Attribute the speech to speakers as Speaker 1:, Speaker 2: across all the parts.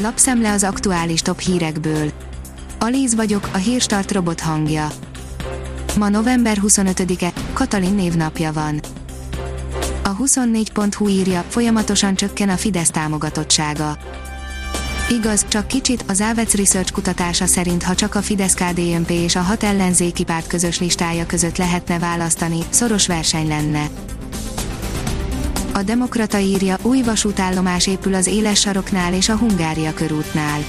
Speaker 1: Lapszemle az aktuális top hírekből. Alíz vagyok, a hírstart robot hangja. Ma november 25-e, Katalin névnapja van. A 24.hu írja, folyamatosan csökken a Fidesz támogatottsága. Igaz, csak kicsit, az Avec Research kutatása szerint ha csak a fidesz KDNP és a hat ellenzéki párt közös listája között lehetne választani, szoros verseny lenne. A Demokrata írja, új vasútállomás épül az éles saroknál és a Hungária körútnál.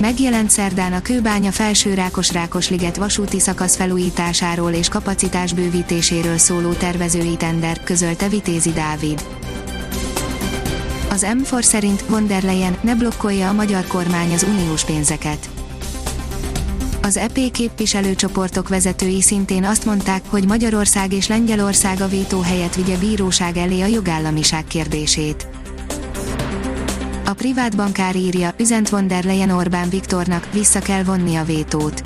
Speaker 1: Megjelent szerdán a Kőbánya felső Rákos-Rákosliget vasúti szakasz felújításáról és kapacitás bővítéséről szóló tervezői tender, közölte Vitézi Dávid. Az M4 szerint von der Leyen ne blokkolja a magyar kormány az uniós pénzeket. Az EP képviselőcsoportok vezetői szintén azt mondták, hogy Magyarország és Lengyelország a vétó helyett vigye bíróság elé a jogállamiság kérdését. A privát bankár írja, üzent von der Leyen Orbán Viktornak, vissza kell vonni a vétót.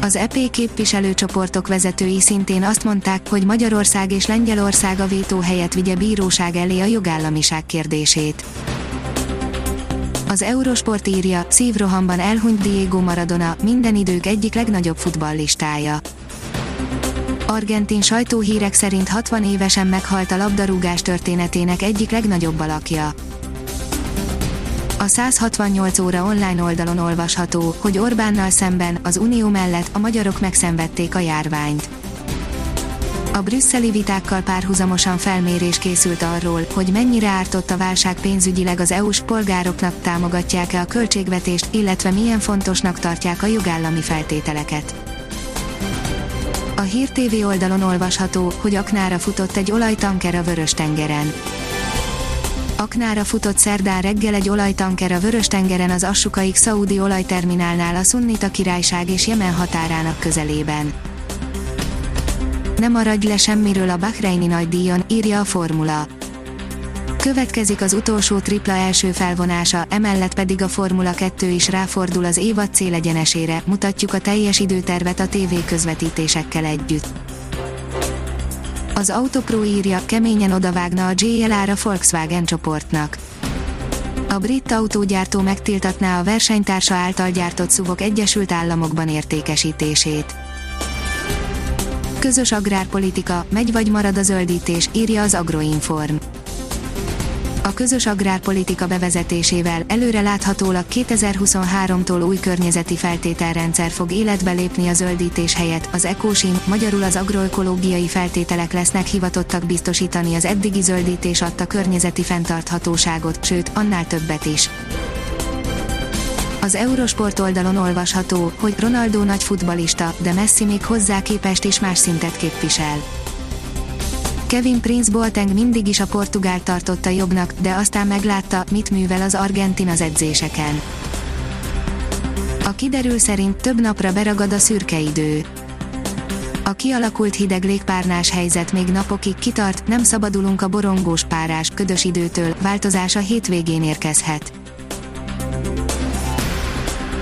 Speaker 1: Az EP képviselőcsoportok vezetői szintén azt mondták, hogy Magyarország és Lengyelország a vétó helyett vigye bíróság elé a jogállamiság kérdését. Az Eurosport írja, szívrohamban elhunyt Diego Maradona, minden idők egyik legnagyobb futballistája. Argentin sajtóhírek szerint 60 évesen meghalt a labdarúgás történetének egyik legnagyobb alakja. A 168 óra online oldalon olvasható, hogy Orbánnal szemben, az Unió mellett a magyarok megszenvedték a járványt. A brüsszeli vitákkal párhuzamosan felmérés készült arról, hogy mennyire ártott a válság pénzügyileg az EU-s polgároknak, támogatják-e a költségvetést, illetve milyen fontosnak tartják a jogállami feltételeket. A Hír TV oldalon olvasható, hogy aknára futott egy olajtanker a Vörös-tengeren. Aknára futott szerdán reggel egy olajtanker a Vörös-tengeren az Assukaik Szaudi olajterminálnál a Szunnita királyság és Jemen határának közelében. Ne maradj le semmiről a Bahreini nagydíjon, írja a Formula. Következik az utolsó tripla első felvonása, emellett pedig a Formula 2 is ráfordul az évad célegyenesére, mutatjuk a teljes időtervet a TV közvetítésekkel együtt. Az Autopro írja, keményen odavágna a JLR a Volkswagen csoportnak. A brit autógyártó megtiltatná a versenytársa által gyártott szuvok Egyesült Államokban értékesítését. Közös agrárpolitika, megy vagy marad a zöldítés, írja az Agroinform. A közös agrárpolitika bevezetésével előre láthatólag 2023-tól új környezeti feltételrendszer fog életbe lépni a zöldítés helyett, az EcoSim, magyarul az agroökológiai feltételek lesznek hivatottak biztosítani az eddigi zöldítés adta környezeti fenntarthatóságot, sőt, annál többet is. Az Eurosport oldalon olvasható, hogy Ronaldo nagy futbalista, de Messi még hozzá képest is más szintet képvisel. Kevin Prince Boateng mindig is a portugál tartotta jobbnak, de aztán meglátta, mit művel az argentin az edzéseken. A kiderül szerint több napra beragad a szürke idő. A kialakult hideg légpárnás helyzet még napokig kitart, nem szabadulunk a borongós párás, ködös időtől, változás a hétvégén érkezhet.